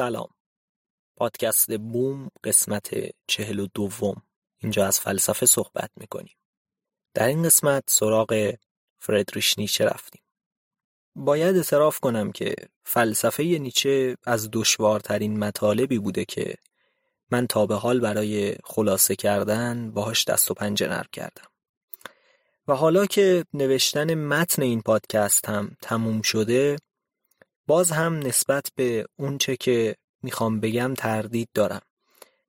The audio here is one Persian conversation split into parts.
سلام. پادکست بوم قسمت چهل و دوم. اینجا از فلسفه صحبت می‌کنیم. در این قسمت سراغ فردریش نیچه رفتیم. باید اعتراف کنم که فلسفه نیچه از دشوارترین مطالبی بوده که من تا به حال برای خلاصه کردن باهاش دست و پنجه نرم کردم. و حالا که نوشتن متن این پادکست هم تموم شده باز هم نسبت به اونچه که می‌خوام بگم تردید دارم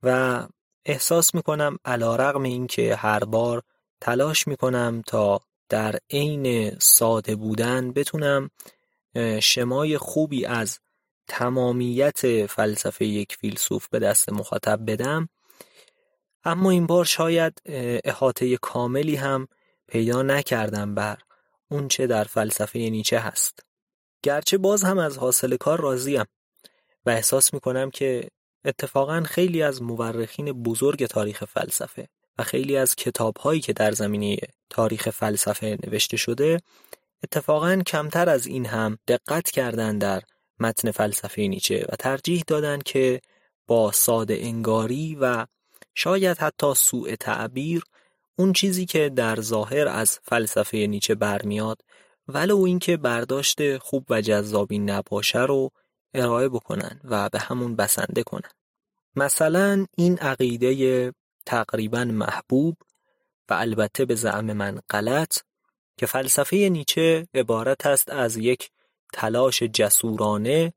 و احساس می‌کنم علا رقم این که هر بار تلاش می‌کنم تا در عین ساده بودن بتونم شمای خوبی از تمامیت فلسفه یک فیلسوف به دست مخاطب بدم. اما این بار شاید احاطه کاملی هم پیدا نکردم بر اونچه در فلسفه نیچه هست. گرچه باز هم از حاصل کار راضیم و احساس می‌کنم که اتفاقا خیلی از مورخین بزرگ تاریخ فلسفه و خیلی از کتاب هایی که در زمینه تاریخ فلسفه نوشته شده اتفاقا کمتر از این هم دقت کردن در متن فلسفه نیچه و ترجیح دادن که با ساده انگاری و شاید حتی سوء تعبیر اون چیزی که در ظاهر از فلسفه نیچه برمیاد ولو اینکه برداشت خوب و جذابی نباشه رو ارائه بکنن و به همون بسنده کنن. مثلا این عقیده تقریبا محبوب و البته به زعم من غلط که فلسفه نیچه عبارت است از یک تلاش جسورانه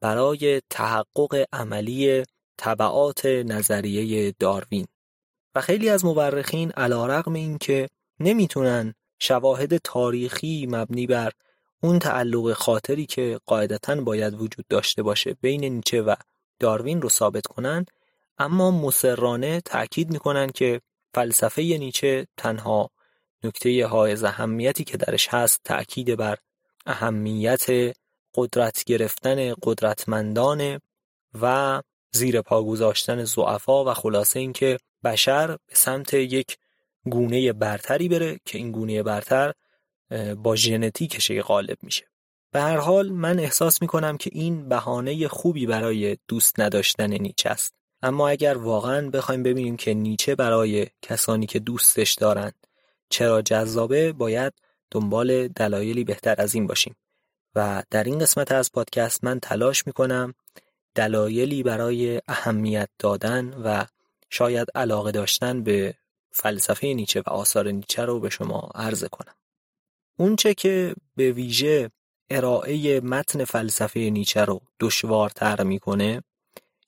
برای تحقق عملی طبعات نظریه داروین. و خیلی از مورخین علا رقم این که نمی‌تونن شواهد تاریخی مبنی بر اون تعلق خاطری که قاعدتا باید وجود داشته باشه بین نیچه و داروین رو ثابت کنن اما مسررانه تأکید می‌کنن که فلسفه نیچه تنها نکته حائز اهمیتی که درش هست تأکید بر اهمیت قدرت گرفتن قدرتمندان و زیر پا گذاشتن ضعفا و خلاصه اینکه بشر به سمت یک گونه برتری بره که این گونه برتر با ژنتیکش غالب میشه. به هر حال من احساس می‌کنم که این بهانه خوبی برای دوست نداشتن نیچه است. اما اگر واقعا بخوایم ببینیم که نیچه برای کسانی که دوستش دارند چرا جذابه باید دنبال دلایلی بهتر از این باشیم. و در این قسمت از پادکست من تلاش می‌کنم دلایلی برای اهمیت دادن و شاید علاقه داشتن به فلسفه نیچه و آثار نیچه رو به شما عرضه کنم. اونچه که به ویژه ارائه متن فلسفه نیچه رو دشوارتر می‌کنه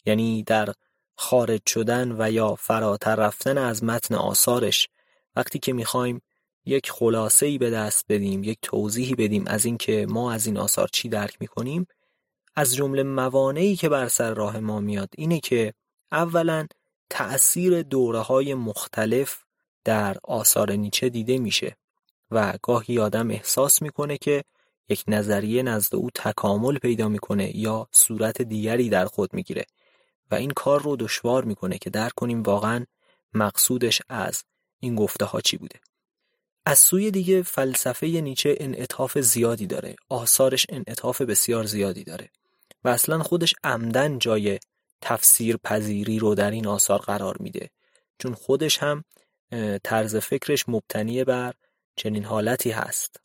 یعنی در خارج شدن و یا فراتر رفتن از متن آثارش وقتی که می‌خوایم یک خلاصه ای به دست بدیم یک توضیحی بدیم از اینکه ما از این آثار چی درک می‌کنیم از جمله موانعی که بر سر راه ما میاد اینه که اولا تأثیر دوره های مختلف در آثار نیچه دیده میشه و گاهی آدم احساس می‌کنه که یک نظریه نزد او تکامل پیدا می‌کنه یا صورت دیگری در خود می‌گیره و این کار رو دشوار می‌کنه که درک کنیم واقعا مقصودش از این گفته ها چی بوده. از سوی دیگه فلسفه نیچه انعطاف زیادی داره آثارش انعطاف بسیار زیادی داره و اصلا خودش عمدن جای تفسیر پذیری رو در این آثار قرار میده. چون خودش هم طرز فکرش مبتنی بر چنین حالتی هست.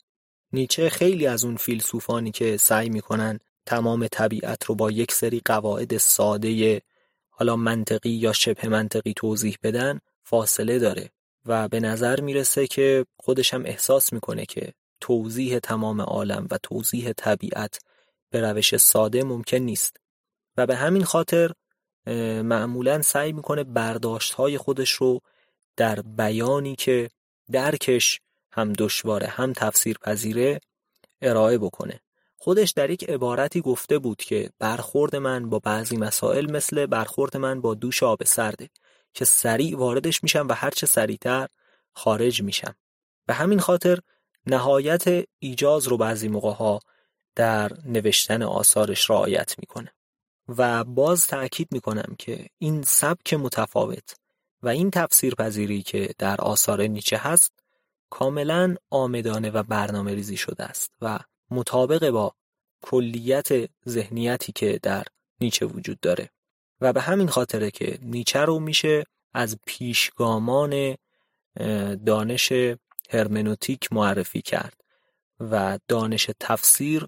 نیچه خیلی از اون فیلسوفانی که سعی می‌کنن تمام طبیعت رو با یک سری قواعد ساده حالا منطقی یا شبه منطقی توضیح بدن فاصله داره و به نظر می‌رسه که خودش هم احساس می‌کنه که توضیح تمام عالم و توضیح طبیعت به روش ساده ممکن نیست. و به همین خاطر معمولا سعی می‌کنه برداشت های خودش رو در بیانی که درکش هم دشواره هم تفسیر پذیره ارائه بکنه. خودش در یک عبارتی گفته بود که برخورد من با بعضی مسائل مثل برخورد من با دوش آب سرده که سریع واردش میشم و هرچه سریعتر خارج میشم. به همین خاطر نهایت ایجاز رو بعضی موقع ها در نوشتن آثارش رعایت می‌کنه. و باز تأکید می‌کنم که این سبک متفاوت و این تفسیر پذیری که در آثار نیچه هست کاملا آمدانه و برنامه ریزی شده است و مطابق با کلیت ذهنیتی که در نیچه وجود داره. و به همین خاطره که نیچه رو میشه از پیشگامان دانش هرمنوتیک معرفی کرد و دانش تفسیر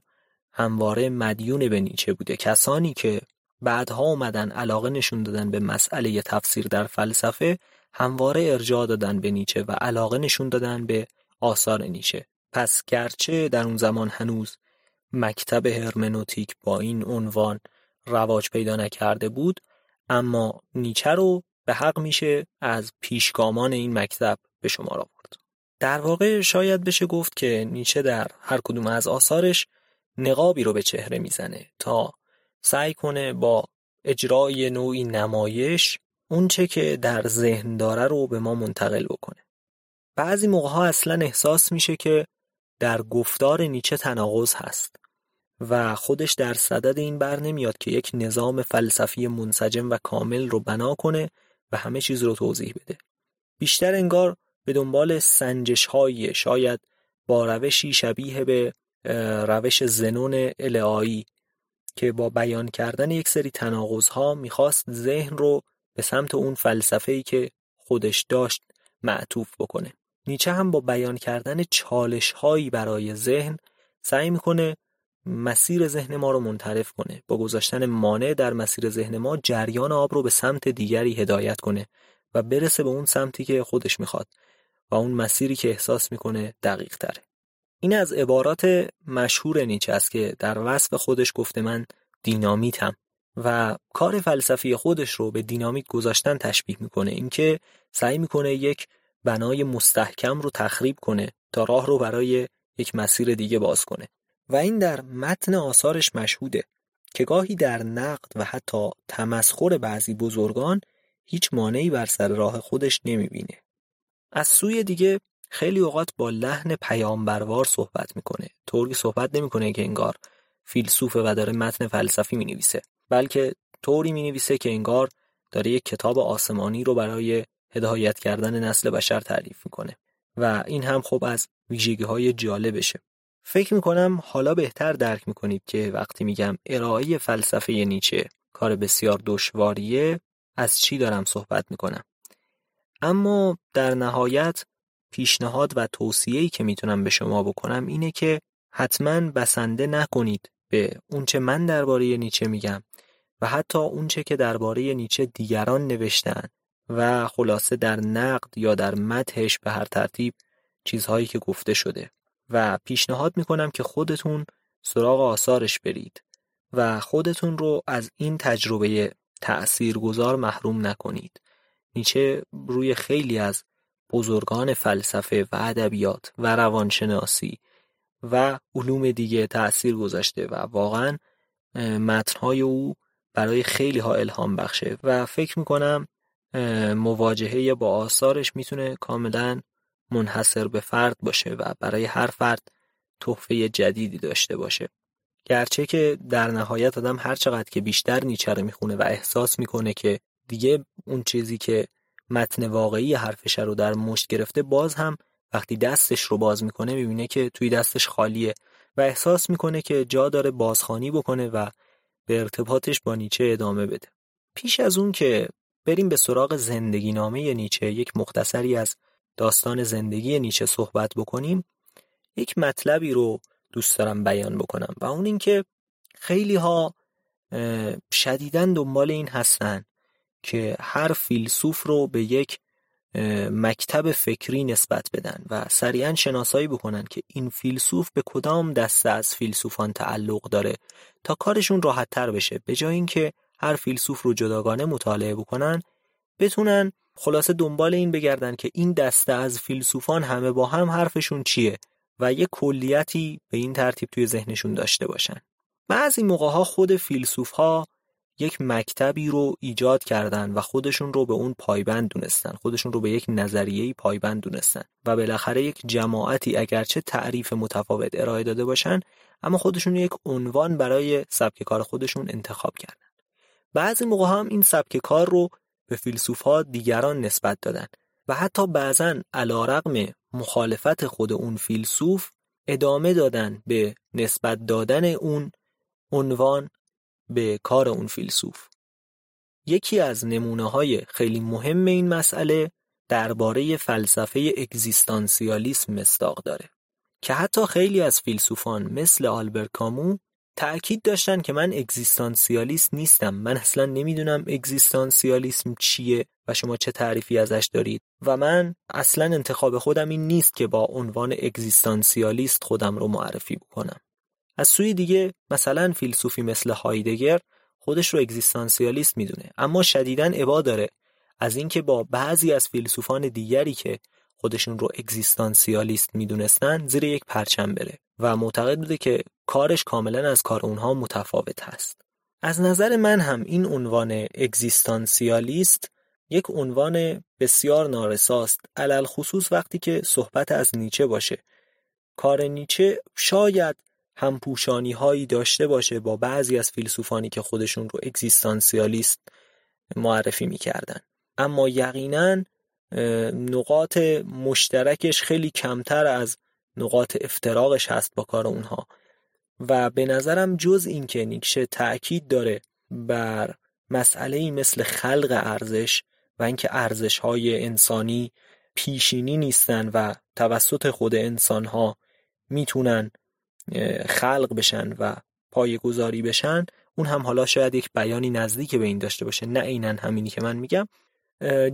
همواره مدیون به نیچه بوده. کسانی که بعدها اومدن علاقه نشون دادن به مسئله تفسیر در فلسفه همواره ارجاع دادن به نیچه و علاقه نشون دادن به آثار نیچه. پس گرچه در اون زمان هنوز مکتب هرمنوتیک با این عنوان رواج پیدا نکرده بود اما نیچه رو به حق میشه از پیشگامان این مکتب به شمار آورد. در واقع شاید بشه گفت که نیچه در هر کدوم از آثارش نقابی رو به چهره می‌زنه تا سعی کنه با اجرای نوعی نمایش اونچه که در ذهن داره رو به ما منتقل بکنه بعضی موقع ها اصلا احساس میشه که در گفتار نیچه تناقض هست و خودش در صدد این بر نمیاد که یک نظام فلسفی منسجم و کامل رو بنا کنه و همه چیز رو توضیح بده. بیشتر انگار به دنبال سنجش های شاید با روشی شبیه به روش زنون الهایی که با بیان کردن یک سری تناقض ها می‌خواست ذهن رو به سمت اون فلسفه ای که خودش داشت معطوف بکنه. نیچه هم با بیان کردن چالش هایی برای ذهن سعی می‌کنه مسیر ذهن ما رو منطرف کنه با گذاشتن مانع در مسیر ذهن ما جریان آب رو به سمت دیگری هدایت کنه و برسه به اون سمتی که خودش می‌خواد و اون مسیری که احساس می‌کنه دقیق تره این از عبارات مشهور نیچه است که در وصف خودش گفته من دینامیتم و کار فلسفی خودش رو به دینامیت گذاشتن تشبیه می‌کنه اینکه سعی می‌کنه یک بنای مستحکم رو تخریب کنه تا راه رو برای یک مسیر دیگه باز کنه و این در متن آثارش مشهوده که گاهی در نقد و حتی تمسخر بعضی بزرگان هیچ مانعی بر سر راه خودش نمی‌بینه. از سوی دیگه خیلی اوقات با لحن پیامبروار صحبت می‌کنه. طوری صحبت نمی‌کنه که انگار فیلسوفه و داره متن فلسفی می‌نویسه بلکه طوری می‌نویسه که انگار داره یک کتاب آسمانی رو برای هدایت کردن نسل بشر تعریف می‌کنه و این هم خب از ویژگی های جالبشه. فکر می‌کنم حالا بهتر درک می‌کنید که وقتی میگم ارائه فلسفه نیچه کار بسیار دشواریه از چی دارم صحبت می‌کنم اما در نهایت پیشنهاد و توصیه‌ای که می‌تونم به شما بکنم اینه که حتما بسنده نکنید به اونچه من درباره نیچه میگم و حتی اونچه که درباره نیچه دیگران نوشتن و خلاصه در نقد یا در متحش به هر ترتیب چیزهایی که گفته شده و پیشنهاد می‌کنم که خودتون سراغ آثارش برید و خودتون رو از این تجربه تأثیرگذار محروم نکنید. نیچه روی خیلی از بزرگان فلسفه و ادبیات و روانشناسی و علوم دیگه تأثیر گذاشته و واقعا متنهای او برای خیلی ها الهام بخشه و فکر می‌کنم مواجهه با آثارش می‌تونه کاملا منحصر به فرد باشه و برای هر فرد تحفه جدیدی داشته باشه. گرچه که در نهایت آدم هر چقدر که بیشتر نیچه رو می‌خونه و احساس می‌کنه که دیگه اون چیزی که متن واقعی حرفش رو در مشت گرفته باز هم وقتی دستش رو باز می‌کنه می‌بینه که توی دستش خالیه و احساس می‌کنه که جا داره بازخانی بکنه و به ارتباطش با نیچه ادامه بده. پیش از اون که بریم به سراغ زندگی نامه نیچه یک مختصری از داستان زندگی نیچه صحبت بکنیم. یک مطلبی رو دوست دارم بیان بکنم و اون اینکه خیلی ها شدیدن دنبال این هستن که هر فیلسوف رو به یک مکتب فکری نسبت بدن و سریعا شناسایی بکنن که این فیلسوف به کدام دسته از فیلسوفان تعلق داره تا کارشون راحت تر بشه. به جای اینکه هر فیلسوف رو جداگانه مطالعه بکنن بتونن خلاصه دنبال این بگردن که این دسته از فیلسوفان همه با هم حرفشون چیه و یه کلیتی به این ترتیب توی ذهنشون داشته باشن. بعضی موقع ها خود فیلسوف ها یک مکتبی رو ایجاد کردن و خودشون رو به اون پایبند دونستن. خودشون رو به یک نظریه‌ای پایبند دونستن و بالاخره یک جماعتی اگرچه تعریف متفاوت ارائه داده باشن اما خودشون یک عنوان برای سبک کار خودشون انتخاب کردن. بعضی موقع هم این سبک کار رو به فیلسوف ها دیگران نسبت دادن و حتی بعضا علا رقم مخالفت خود اون فیلسوف ادامه دادن به نسبت دادن اون عنوان به کار اون فیلسوف. یکی از نمونه های خیلی مهم این مسئله درباره فلسفه اگزیستانسیالیسم مستاق داره که حتی خیلی از فیلسوفان مثل آلبر کامو تأکید داشتن که من اگزیستانسیالیست نیستم من اصلا نمی‌دونم اگزیستانسیالیسم چیه و شما چه تعریفی ازش دارید و من اصلا انتخاب خودم این نیست که با عنوان اگزیستانسیالیست خودم رو معرفی بکنم. از سوی دیگه مثلا فیلسوفی مثل هایدگر خودش رو اگزیستانسیالیست می‌دونه اما شدیداً ابا داره از اینکه با بعضی از فیلسوفان دیگری که خودشون رو اگزیستانسیالیست می‌دونستن زیر یک پرچم بره و معتقد بوده که کارش کاملا از کار اونها متفاوت هست. از نظر من هم این عنوان اگزیستانسیالیست یک عنوان بسیار نارساست علل خصوص وقتی که صحبت از نیچه باشه. کار نیچه شاید همپوشانی هایی داشته باشه با بعضی از فیلسوفانی که خودشون رو اگزیستانسیالیست معرفی می‌کردن. اما یقینا نقاط مشترکش خیلی کمتر از نقاط افتراقش هست با کار اونها. و به نظرم جز اینکه نیکشه تأکید داره بر مسئله مثل خلق ارزش و اینکه ارزش های انسانی پیشینی نیستن و توسط خود انسان ها می‌تونن خلق بشن و پای بشن اون هم حالا شاید یک بیانی نزدیک به این داشته باشه نه اینن همینی که من میگم.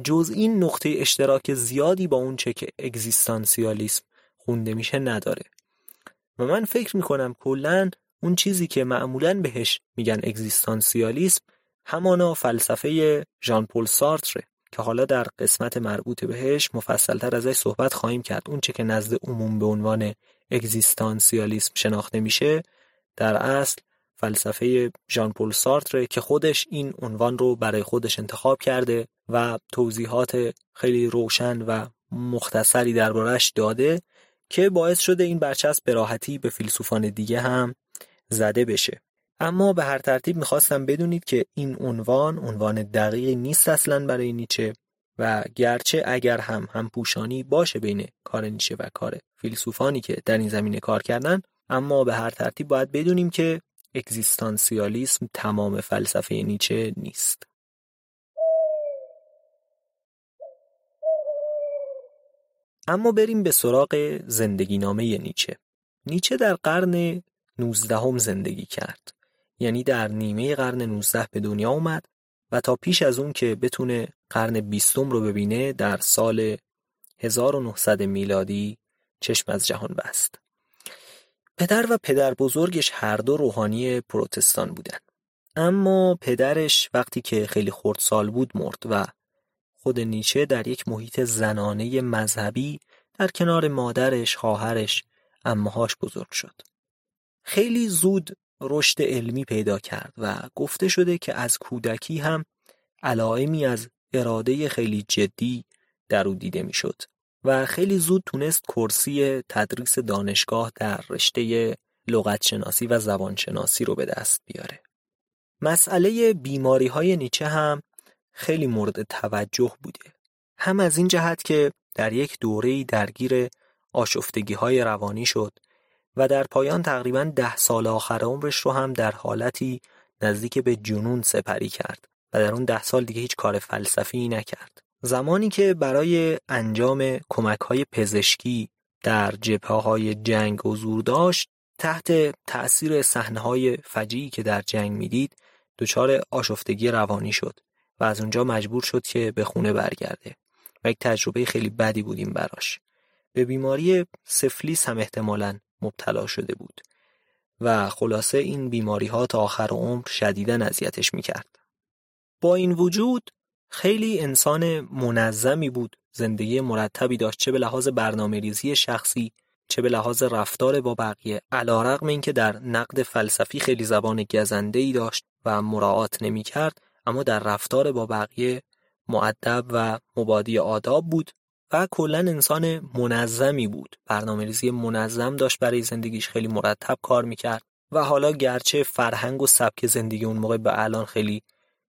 جز این نقطه اشتراک زیادی با اون چه که اگزیستانسیالیسم خونده میشه نداره. و من فکر می‌کنم کلا اون چیزی که معمولا بهش میگن اگزیستانسیالیسم همانا فلسفه ژان پل سارتره که حالا در قسمت مربوط بهش مفصلتر ازش صحبت خواهیم کرد. اون چه که نزد عموم به عنوان اگزیستانسیالیسم شناخته میشه در اصل فلسفه ژان پل سارتر که خودش این عنوان رو برای خودش انتخاب کرده و توضیحات خیلی روشن و مختصری دربارش داده که باعث شده این برچسب به راحتی به فیلسوفان دیگه هم زده بشه. اما به هر ترتیب می‌خواستم بدونید که این عنوان عنوان دقیقی نیست اصلا برای نیچه. و گرچه اگر هم هم پوشانی باشه بین کار نیچه و کار فیلسوفانی که در این زمینه کار کردن اما به هر ترتیب باید بدونیم که اگزیستانسیالیسم تمام فلسفه نیچه نیست. اما بریم به سراغ زندگی نامه نیچه. نیچه در قرن 19 زندگی کرد. یعنی در نیمه قرن 19 به دنیا اومد و تا پیش از اون که بتونه قرن بیستم رو ببینه در سال 1900 میلادی چشم از جهان بست. پدر و پدر بزرگش هر دو روحانی پروتستان بودن. اما پدرش وقتی که خیلی خردسال بود مرد و خود نیچه در یک محیط زنانه مذهبی در کنار مادرش، خواهرش، امهاش بزرگ شد. خیلی زود رشد علمی پیدا کرد و گفته شده که از کودکی هم علائمی از اراده خیلی جدی در او دیده می‌شد و خیلی زود تونست کرسی تدریس دانشگاه در رشته لغت شناسی و زبان شناسی رو به دست بیاره. مسئله بیماری های نیچه هم خیلی مورد توجه بوده. هم از این جهت که در یک دوره درگیر آشفتگی های روانی شد و در پایان تقریبا ده سال آخر عمرش رو هم در حالتی نزدیک به جنون سپری کرد و در اون ده سال دیگه هیچ کار فلسفی نکرد. زمانی که برای انجام کمک های پزشکی در جبهه های جنگ حضور داشت تحت تأثیر صحنه های فجیعی که در جنگ می‌دید دچار آشفتگی روانی شد و از اونجا مجبور شد که به خونه برگرده و یک تجربه خیلی بدی بودیم براش به بیماری سفلیس هم احتمالا مبتلا شده بود و خلاصه این بیماری ها تا آخر عمر شدیدن اذیتش می‌کرد با این وجود خیلی انسان منظمی بود زندگی مرتبی داشت چه به لحاظ برنامه ریزی شخصی چه به لحاظ رفتار با بقیه. علا رقم این که در نقد فلسفی خیلی زبان گزنده ای داشت و مراعات نمی کرد اما در رفتار با بقیه معدب و مبادی آداب بود و کلا انسان منظمی بود. برنامه ریزی منظم داشت برای زندگیش خیلی مرتب کار می‌کرد و حالا گرچه فرهنگ و سبک زندگی اون موقع به الان خیلی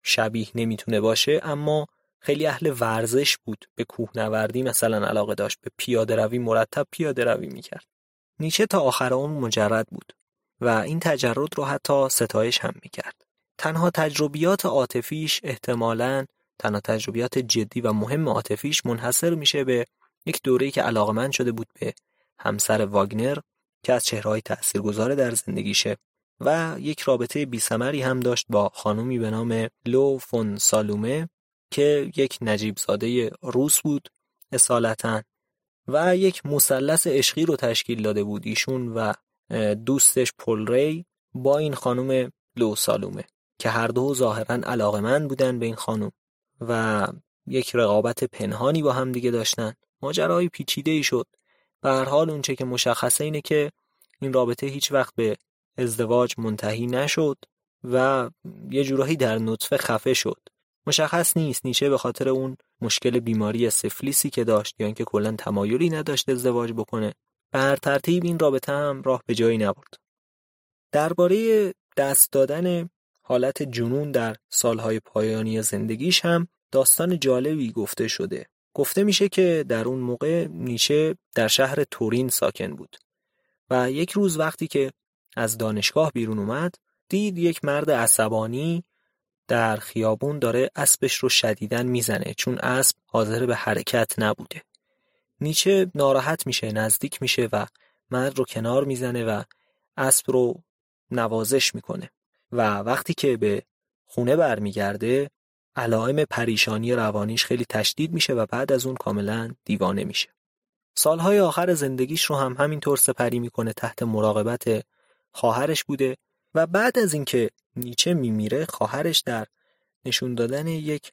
شبیه نمی‌تونه باشه اما خیلی اهل ورزش بود به کوهنوردی مثلا علاقه داشت به پیاده روی مرتب پیاده روی می‌کرد. نیچه تا آخر اون مجرد بود و این تجرد رو حتی ستایش هم می‌کرد. تنها تجربیات عاطفیش احتمالاً تنها تجربیات جدی و مهم عاطفیش منحصر میشه به یک دوره‌ای که علاقمند شده بود به همسر واگنر که از چهرههای تاثیرگذار در زندگیشه. و یک رابطه بیسمری هم داشت با خانومی به نام لو فون سالومه که یک نجیب زاده روس بود اصالتا. و یک مثلث عشقی رو تشکیل داده بود ایشون و دوستش پل ری با این خانم لو سالومه که هر دو ظاهرا علاقمند بودن به این خانم و یک رقابت پنهانی با هم دیگه داشتن. ماجرای پیچیده ای شد. به هر حال اونچه که مشخصه اینه که این رابطه هیچ وقت به ازدواج منتهی نشد و یه جورایی در نطفه خفه شد. مشخص نیست نیچه به خاطر اون مشکل بیماری سفلیسی که داشت یا اینکه کلا تمایلی نداشت ازدواج بکنه. به هر ترتیب این رابطه هم راه به جایی نبرد. درباره دست دادن حالت جنون در سالهای پایانی زندگیش هم داستان جالبی گفته شده. گفته میشه که در اون موقع نیچه در شهر تورین ساکن بود و یک روز وقتی که از دانشگاه بیرون اومد دید یک مرد عصبانی در خیابون داره اسبش رو شدیدن می‌زنه چون اسب حاضر به حرکت نبوده. نیچه ناراحت میشه نزدیک میشه و مرد رو کنار می‌زنه و اسب رو نوازش می‌کنه. و وقتی که به خونه برمیگرده علائم پریشانی روانیش خیلی تشدید میشه و بعد از اون کاملا دیوانه میشه. سالهای آخر زندگیش رو هم همینطور سپری می‌کنه تحت مراقبت خواهرش بوده و بعد از اینکه نیچه میمیره خواهرش در نشون دادن یک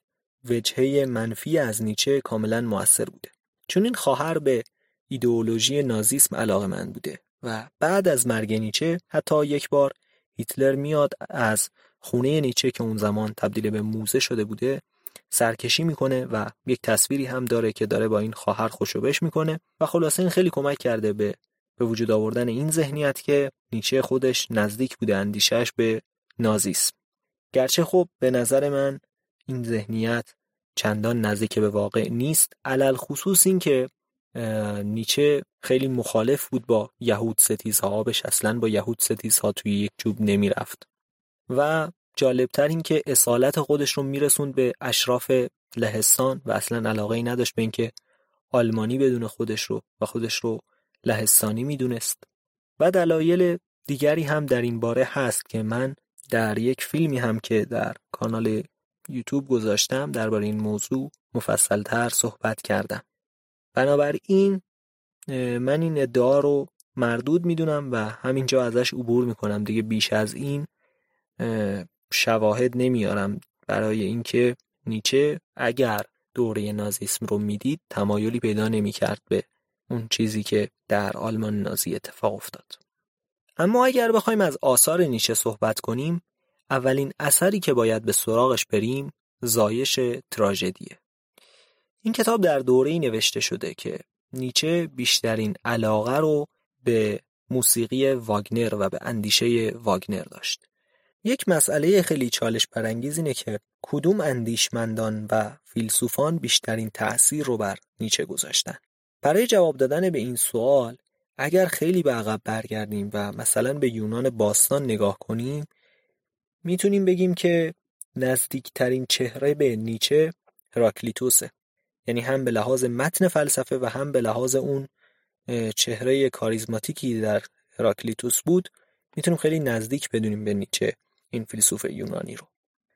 وجهه منفی از نیچه کاملا موثر بوده. چون این خواهر به ایدئولوژی نازیسم علاقه من بوده و بعد از مرگ نیچه حتی یک بار هیتلر میاد از خونه نیچه که اون زمان تبدیل به موزه شده بوده سرکشی می‌کنه و یک تصویری هم داره که داره با این خواهر خوشوبش می‌کنه و خلاصه این خیلی کمک کرده به به وجود آوردن این ذهنیت که نیچه خودش نزدیک بوده اندیشش به نازیسم. گرچه خب به نظر من این ذهنیت چندان نزدیک به واقع نیست علل خصوص این که نیچه خیلی مخالف بود با یهود ستیزها آبش اصلا با یهود ستیزها توی یک جوب نمی‌رفت. و جالبتر این که اصالت خودش رو میرسوند به اشراف لهستان و اصلا علاقه ای نداشت به اینکه آلمانی بدون خودش رو و خودش رو لهستانی می‌دونست. و دلایل دیگری هم در این باره هست که من در یک فیلمی هم که در کانال یوتیوب گذاشتم درباره این موضوع مفصلتر صحبت کردم. بنابراین من این ادعا رو مردود می‌دونم و همینجا ازش عبور می‌کنم. دیگه بیش از این شواهد نمیارم. برای اینکه نیچه اگر دوره نازیسم رو می‌دید تمایلی پیدا نمی‌کرد به اون چیزی که در آلمان نازی اتفاق افتاد اما اگر بخوایم از آثار نیچه صحبت کنیم اولین اثری که باید به سراغش بریم زایش تراژدیه این کتاب در دوره نوشته شده که نیچه بیشترین علاقه رو به موسیقی واگنر و به اندیشه واگنر داشت. یک مسئله خیلی چالش برانگیز اینه که کدوم اندیشمندان و فیلسوفان بیشترین تأثیر رو بر نیچه گذاشتن. برای جواب دادن به این سوال اگر خیلی به عقب برگردیم و مثلا به یونان باستان نگاه کنیم می‌تونیم بگیم که نزدیکترین چهره به نیچه هراکلیتوسه یعنی هم به لحاظ متن فلسفه و هم به لحاظ اون چهره کاریزماتیکی در هراکلیتوس بود می‌تونیم خیلی نزدیک بدونیم به نیچه این فیلسوف یونانی رو.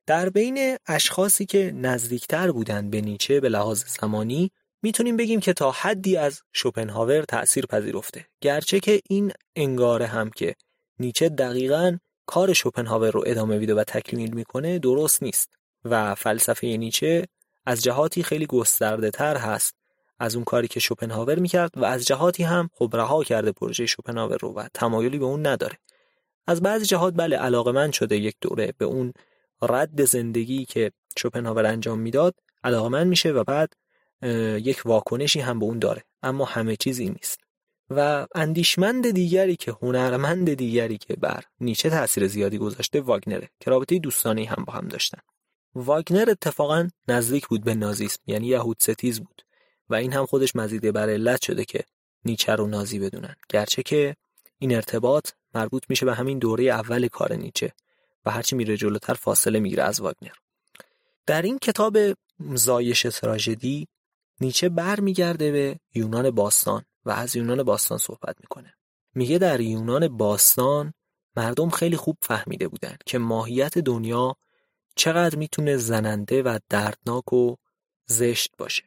در بین اشخاصی که نزدیکتر بودند به نیچه به لحاظ زمانی می‌تونیم بگیم که تا حدی از شوپنهاور تأثیر پذیرفته. گرچه که این انگاره هم که نیچه دقیقا کار شوپنهاور رو ادامه میده و تکمیل می‌کنه درست نیست و فلسفه نیچه از جهاتی خیلی گسترده تر هست از اون کاری که شوپنهاور می‌کرد و از جهاتی هم خب رها کرده پروژه شوپنهاور رو و تمایلی به اون نداره. از بعضی جهات بله علاقه من شده یک دوره به اون رد زندگی که شوپنهاور انجام می‌داد علاقه من میشه و بعد یک واکنشی هم به اون داره. اما همه چیزی نیست. و اندیشمند دیگری که هنرمند دیگری که بر نیچه تاثیر زیادی گذاشته واگنره که رابطه دوستانی هم با هم داشتن. واگنر اتفاقا نزدیک بود به نازیسم یعنی یهود ستیز بود. و این هم خودش مزیده بر علت شده که نیچه رو نازی بدونن. گرچه که این ارتباط مربوط میشه به همین دوره اول کار نیچه و هرچی میره جلوتر فاصله می‌گیره از واگنر. در این کتاب زایش تراژدی نیچه برمیگرده به یونان باستان و از یونان باستان صحبت می‌کنه. میگه در یونان باستان مردم خیلی خوب فهمیده بودن که ماهیت دنیا چقدر می‌تونه زننده و دردناک و زشت باشه.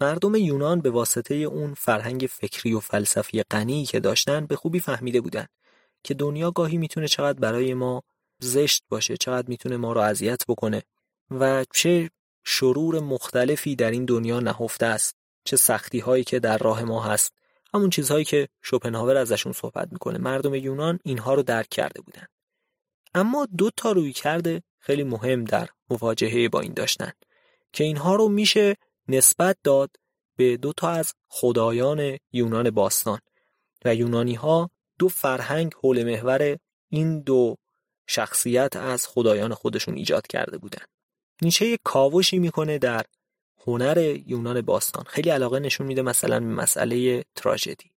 مردم یونان به واسطه اون فرهنگ فکری و فلسفی غنی که داشتن به خوبی فهمیده بودن که دنیا گاهی می‌تونه چقدر برای ما زشت باشه چقدر می‌تونه ما رو اذیت بکنه و چه شرور مختلفی در این دنیا نهفته است چه سختی هایی که در راه ما هست. همون چیزهایی که شوپنهاور ازشون صحبت می‌کنه. مردم یونان اینها رو درک کرده بودن. اما دو تا روی کرده خیلی مهم در مواجهه با این داشتن که اینها رو میشه نسبت داد به دو تا از خدایان یونان باستان. و یونانی ها دو فرهنگ حول محور این دو شخصیت از خدایان خودشون ایجاد کرده بودن. نیچه یک کاوشی می‌کنه در هنر یونان باستان. خیلی علاقه نشون میده مثلا به مسئله تراژدی.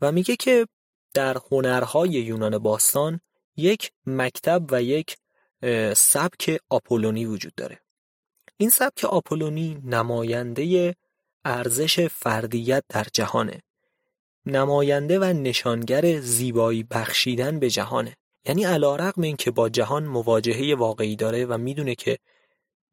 و میگه که در هنرهای یونان باستان یک مکتب و یک سبک آپولونی وجود داره. این سبک آپولونی نماینده ارزش فردیت در جهانه. نماینده و نشانگر زیبایی بخشیدن به جهانه. یعنی علا رقم که با جهان مواجهه واقعی داره و می‌دونه که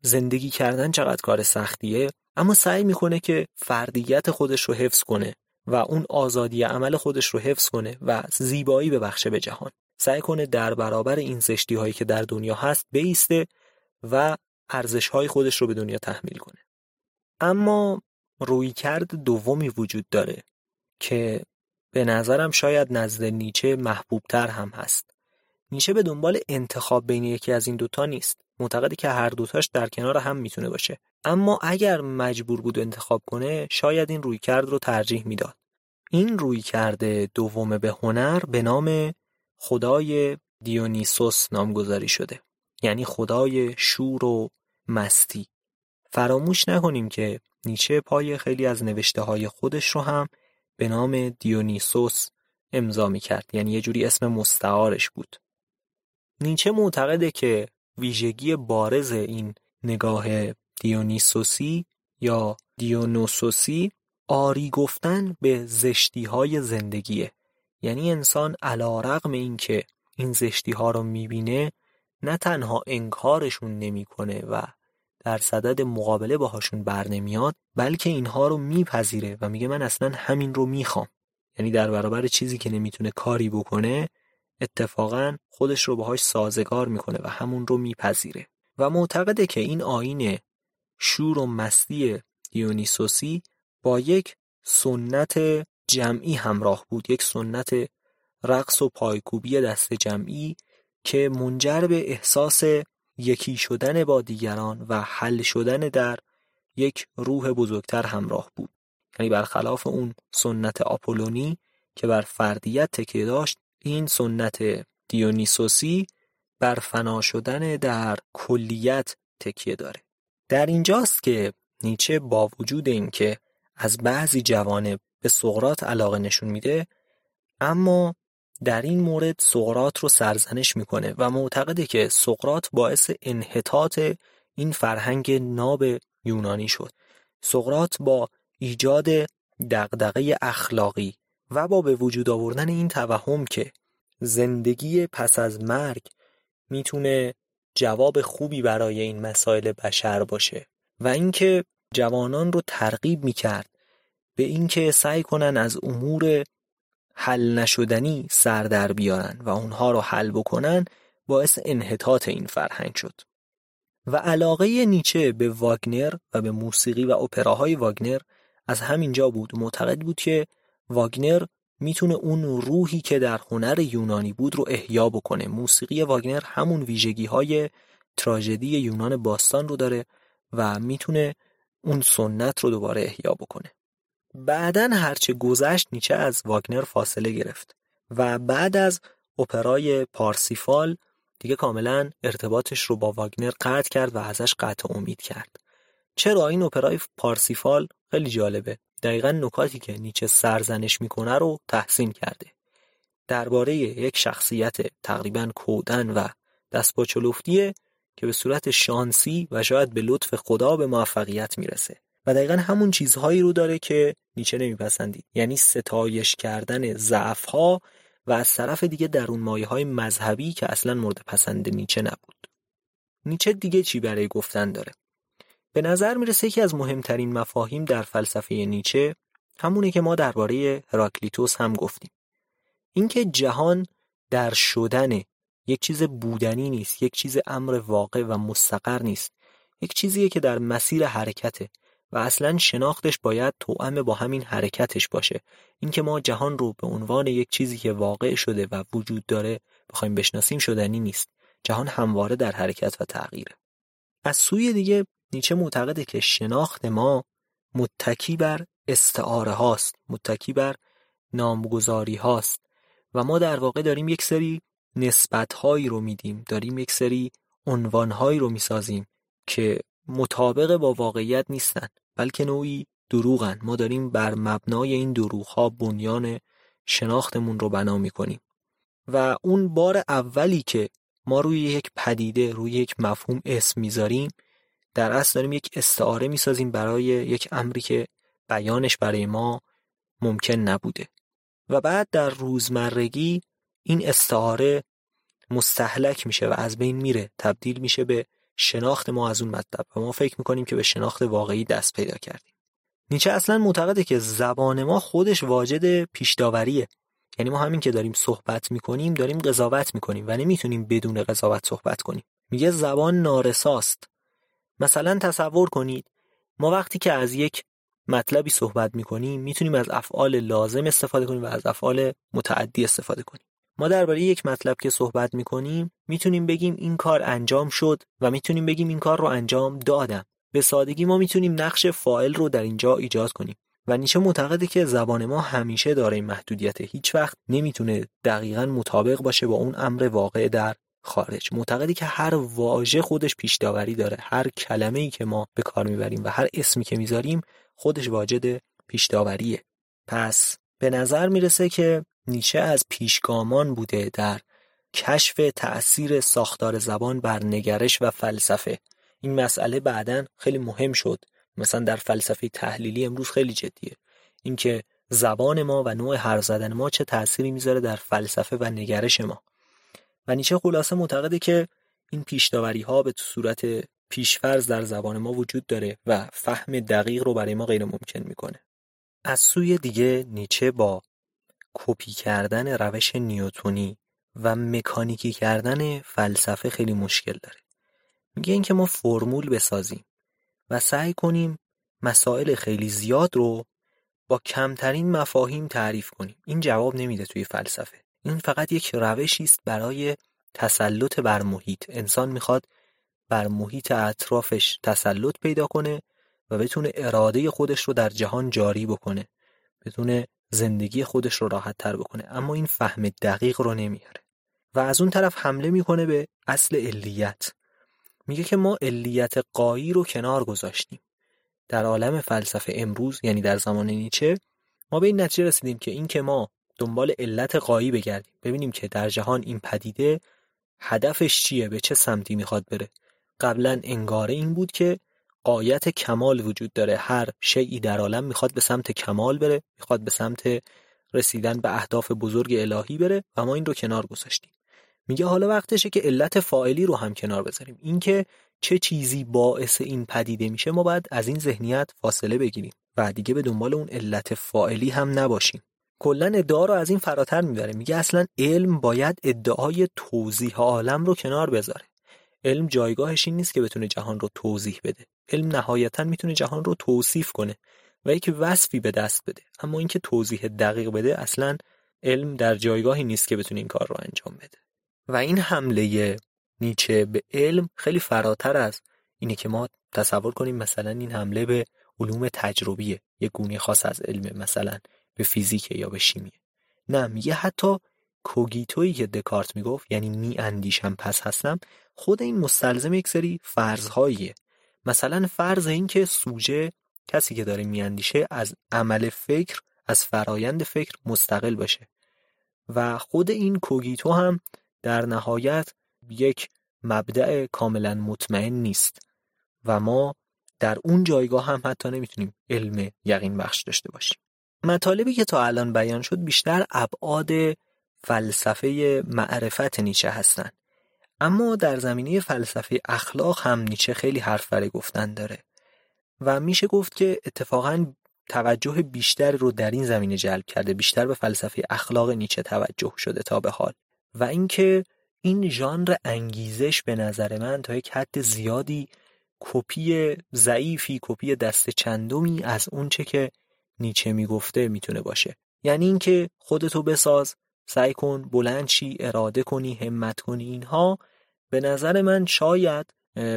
زندگی کردن چقدر کار سختیه اما سعی می‌کنه که فردیت خودش رو حفظ کنه و اون آزادی عمل خودش رو حفظ کنه و زیبایی ببخشه به جهان. سعی کنه در برابر این زشتی هایی که در دنیا هست بیسته و ارزش های خودش رو به دنیا تحمیل کنه. اما روی کرد دومی وجود داره که به نظرم شاید نزد نیچه محبوبتر هم هست. نیچه به دنبال انتخاب بین یکی از این دوتا نیست. معتقده که هر دوتاش در کنار هم می‌تونه باشه. اما اگر مجبور بود انتخاب کنه شاید این روی کرد رو ترجیح می‌داد. این روی کرده دوم به هنر به نام خدای دیونیسوس نامگذاری شده. یعنی خدای شور و مستی. فراموش نکنیم که نیچه پای خیلی از نوشته های خودش رو هم به نام دیونیسوس امضا می کرد یعنی یه جوری اسم مستعارش بود. نیچه معتقده که ویژگی بارز این نگاه دیونیسوسی یا دیونوسوسی آری گفتن به زشتی های زندگیه. یعنی انسان علا رقم این که این زشتی ها رو می‌بینه نه تنها انکارشون نمی‌کنه و در صدد مقابله باهاشون بر نمیاد بلکه اینها رو میپذیره و میگه من اصلا همین رو می‌خوام. یعنی در برابر چیزی که نمی‌تونه کاری بکنه اتفاقا خودش رو باهاش سازگار می‌کنه و همون رو میپذیره. و معتقده که این آین شور و مستی دیونیسوسی با یک سنت جمعی همراه بود یک سنت رقص و پایکوبی دست جمعی که منجر به احساس یکی شدن با دیگران و حل شدن در یک روح بزرگتر همراه بود. یعنی برخلاف اون سنت آپولونی که بر فردیت تکیه داشت این سنت دیونیسوسی بر فنا شدن در کلیت تکیه داره. در اینجاست که نیچه با وجود اینکه از بعضی جوانب به سقرات علاقه نشون میده اما در این مورد سقرات رو سرزنش می‌کنه و معتقده که سقرات باعث انحطاط این فرهنگ ناب یونانی شد. سقرات با ایجاد دغدغه اخلاقی و با به وجود آوردن این توهم که زندگی پس از مرگ می‌تونه جواب خوبی برای این مسائل بشر باشه و اینکه جوانان رو ترغیب می‌کرد به اینکه سعی کنن از امور حل نشدنی سر در بیارن و اونها رو حل بکنن باعث انحطاط این فرهنگ شد. و علاقه نیچه به واگنر و به موسیقی و اپراهای واگنر از همینجا بود. معتقد بود که واگنر می‌تونه اون روحی که در هنر یونانی بود رو احیا بکنه. موسیقی واگنر همون ویژگی های تراژدی یونان باستان رو داره و می‌تونه اون سنت رو دوباره احیا بکنه. بعدا هرچه گذشت نیچه از واگنر فاصله گرفت و بعد از اپرای پارسیفال دیگه کاملا ارتباطش رو با واگنر قطع کرد و ازش قطع امید کرد. چرا؟ این اپرای پارسیفال خیلی جالبه. دقیقا نکاتی که نیچه سرزنش می‌کنه رو تحسین کرده. درباره یک شخصیت تقریبا کودن و دستپاچلفتیه که به صورت شانسی و شاید به لطف خدا به موفقیت می‌رسه. و دقیقا همون چیزهایی رو داره که نیچه نمیپسندید. یعنی ستایش کردن ضعفها و از طرف دیگه درون مایه های مذهبی که اصلا مورد پسند نیچه نبود. نیچه دیگه چی برای گفتن داره؟ به نظر می‌رسه که از مهمترین مفاهیم در فلسفه نیچه همونه که ما درباره هراکلیتوس هم گفتیم. اینکه جهان در شدن یک چیز بودنی نیست یک چیز امر واقع و مستقر نیست یک چیزیه که در مسیر حرکته و اصلا شناختش باید توأم با همین حرکتش باشه. اینکه ما جهان رو به عنوان یک چیزی که واقع شده و وجود داره بخوایم بشناسیم شدنی نیست. جهان همواره در حرکت و تغییره. از سوی دیگه نیچه معتقده که شناخت ما متکی بر استعاره هاست متکی بر نامگذاری هاست و ما در واقع داریم یک سری نسبت هایی رو میدیم داریم یک سری عنوان هایی رو می‌سازیم که مطابق با واقعیت نیستن بلکه نوعی دروغن. ما داریم بر مبنای این دروغ ها بنیان شناختمون رو بنا می‌کنیم. و اون بار اولی که ما روی یک پدیده روی یک مفهوم اسم می‌ذاریم در اصل داریم یک استعاره می‌سازیم برای یک امری که بیانش برای ما ممکن نبوده. و بعد در روزمرگی این استعاره مستحلک میشه و از بین میره تبدیل میشه به شناخت ما از اون مطلب. و ما فکر می‌کنیم که به شناخت واقعی دست پیدا کردیم. نیچه اصلا معتقده که زبان ما خودش واجد پیشداوریه. یعنی ما همین که داریم صحبت می‌کنیم داریم قضاوت می‌کنیم و نمی‌تونیم بدون قضاوت صحبت کنیم. میگه زبان نارساست. مثلا تصور کنید ما وقتی که از یک مطلبی صحبت می‌کنیم می‌تونیم از افعال لازم استفاده کنیم و از افعال متعدی استفاده کنیم. ما درباره یک مطلب که صحبت می‌کنیم می‌تونیم بگیم این کار انجام شد و می‌تونیم بگیم این کار رو انجام دادم. به سادگی ما می‌تونیم نقش فاعل رو در اینجا ایجاد کنیم و نیچه معتقده که زبان ما همیشه داره محدودیت هیچ وقت نمی‌تونه دقیقا مطابق باشه با اون امر واقع در خارج. معتقدی که هر واژه خودش پیش داوری داره. هر کلمه ای که ما به کار می‌بریم و هر اسمی که می‌ذاریم خودش واجد پیش داوریه پس به نظر می‌رسه که نیچه از پیشگامان بوده در کشف تأثیر ساختار زبان بر نگرش و فلسفه. این مسئله بعدا خیلی مهم شد. مثلا در فلسفه تحلیلی امروز خیلی جدیه. اینکه زبان ما و نوع حرف زدن ما چه تأثیری می‌ذاره در فلسفه و نگرش ما. و نیچه خلاصه معتقده که این پیشداوری ها به صورت پیشفرض در زبان ما وجود داره و فهم دقیق رو برای ما غیر ممکن می‌کنه. از سوی دیگه نیچه با کپی کردن روش نیوتونی و مکانیکی کردن فلسفه خیلی مشکل داره. میگه اینکه ما فرمول بسازیم و سعی کنیم مسائل خیلی زیاد رو با کمترین مفاهیم تعریف کنیم. این جواب نمیده توی فلسفه. این فقط یک روشی است برای تسلط بر محیط. انسان می‌خواد بر محیط اطرافش تسلط پیدا کنه و بتونه اراده خودش رو در جهان جاری بکنه. بتونه زندگی خودش رو راحت تر بکنه. اما این فهم دقیق رو نمیاره. و از اون طرف حمله می‌کنه به اصل علیت. میگه که ما علیت قایی رو کنار گذاشتیم. در عالم فلسفه امروز یعنی در زمان نیچه ما به این نتیجه رسیدیم که این که ما دنبال علت قایی بگردیم. ببینیم که در جهان این پدیده هدفش چیه؟ به چه سمتی می‌خواد بره؟ قبلا انگاره این بود که قایت کمال وجود داره. هر شیعی در عالم می‌خواد به سمت کمال بره می‌خواد به سمت رسیدن به اهداف بزرگ الهی بره و ما این رو کنار گذاشتیم. میگه حالا وقتشه که علت فاعلی رو هم کنار بذاریم. اینکه چه چیزی باعث این پدیده میشه ما باید از این ذهنیت فاصله بگیریم و دیگه به دنبال اون علت فائلی هم نباشیم. کلا ادعا رو از این فراتر می‌بره. میگه اصلا علم باید ادعای توضیح عالم رو کنار بذاره. علم جایگاهش این نیست که بتونه جهان رو توضیح بده. علم نهایتا می‌تونه جهان رو توصیف کنه و یک وصفی به دست بده. اما اینکه توضیح دقیق بده اصلا علم در جایگاهی نیست که بتونه این کار رو انجام بده. و این حمله نیچه به علم خیلی فراتر از اینه که ما تصور کنیم مثلا این حمله به علوم تجربیه. یک گونه خاص از علم مثلا به فیزیک یا به شیمی. نه میگه حتی کوگیتویی که دکارت می‌گفت یعنی می اندیشم پس هستم خود این مستلزم یک سری فرضهاییه. مثلا فرض این که سوژه کسی که داره میاندیشه از عمل فکر از فرایند فکر مستقل باشه. و خود این کوگیتو هم در نهایت یک مبدع کاملا مطمئن نیست. و ما در اون جایگاه هم حتی نمی‌تونیم علم یقین بخش داشته باشیم. مطالبی که تا الان بیان شد بیشتر ابعاد فلسفه معرفت نیچه هستند اما در زمینه فلسفه اخلاق هم نیچه خیلی حرف برای گفتن داره. و میشه گفت که اتفاقا توجه بیشتر رو در این زمینه جلب کرده بیشتر به فلسفه اخلاق نیچه توجه شده تا به حال. و اینکه این ژانر انگیزش به نظر من تا یک حد زیادی کپی ضعیفی کپی دست چندمی از اونچه که نیچه می‌گفته می‌تونه باشه. یعنی اینکه خودتو بساز سعی کن بلند شی اراده کنی همت کنی اینها به نظر من شاید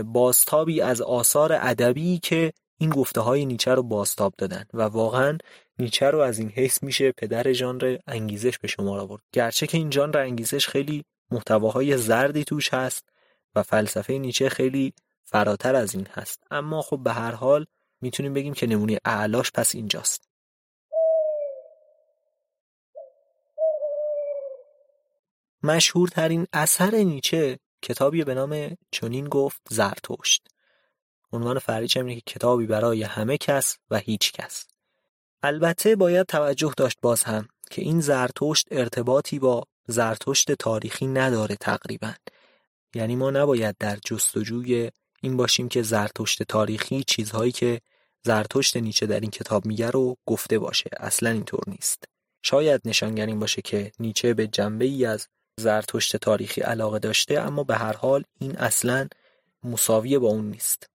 باستابی از آثار ادبی که این گفته های نیچه رو باستاب دادن. و واقعا نیچه رو از این حیث میشه پدر ژانر انگیزش به شما آورد. گرچه که این ژانر انگیزش خیلی محتواهای زردی توش هست و فلسفه نیچه خیلی فراتر از این هست. اما خب به هر حال می‌تونیم بگیم که نمونه اعلاش پس اینجاست. مشهورترین اثر نیچه کتابی به نام چنین گفت زرتشت. عنوان فریچ اینه که کتابی برای همه کس و هیچ کس. البته باید توجه داشت باز هم که این زرتشت ارتباطی با زرتشت تاریخی نداره تقریبا. یعنی ما نباید در جستجوی این باشیم که زرتشت تاریخی چیزهایی که زرتشت نیچه در این کتاب میگه رو گفته باشه. اصلا اینطور نیست. شاید نشانگر این باشه که نیچه به جنبه ای از زرتشت تاریخی علاقه داشته اما به هر حال این اصلا مساویه با اون نیست.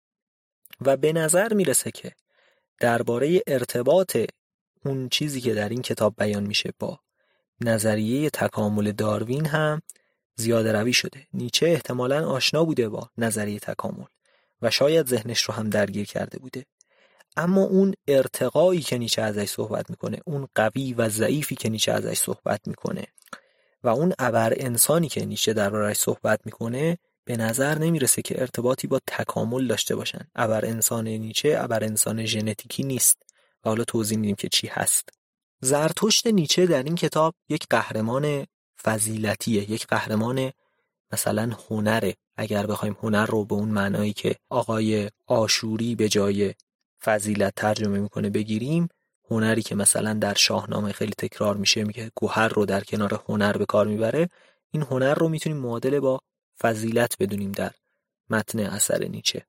و به نظر می‌رسه که درباره ارتباط اون چیزی که در این کتاب بیان میشه با نظریه تکامل داروین هم زیاده روی شده. نیچه احتمالا آشنا بوده با نظریه تکامل و شاید ذهنش رو هم درگیر کرده بوده. اما اون ارتقایی که نیچه ازش صحبت می‌کنه اون قوی و ضعیفی که نیچه ازش صحبت می‌کنه و اون ابر انسانی که نیچه دربارش صحبت می‌کنه به نظر نمی‌رسه که ارتباطی با تکامل داشته باشن. ابر انسان نیچه ابر انسان ژنتیکی نیست. و حالا توضیح میدیم که چی هست. زرتشت نیچه در این کتاب یک قهرمان فضیلتیه یک قهرمان مثلا هنره. اگر بخوایم هنر رو به اون معنایی که آقای آشوری به جای فضیلت ترجمه می‌کنه بگیریم هنری که مثلا در شاهنامه خیلی تکرار میشه میگه گوهر رو در کنار هنر به کار می‌بره. این هنر رو می‌تونیم معادله با فضیلت بدونیم در متن اثر نیچه.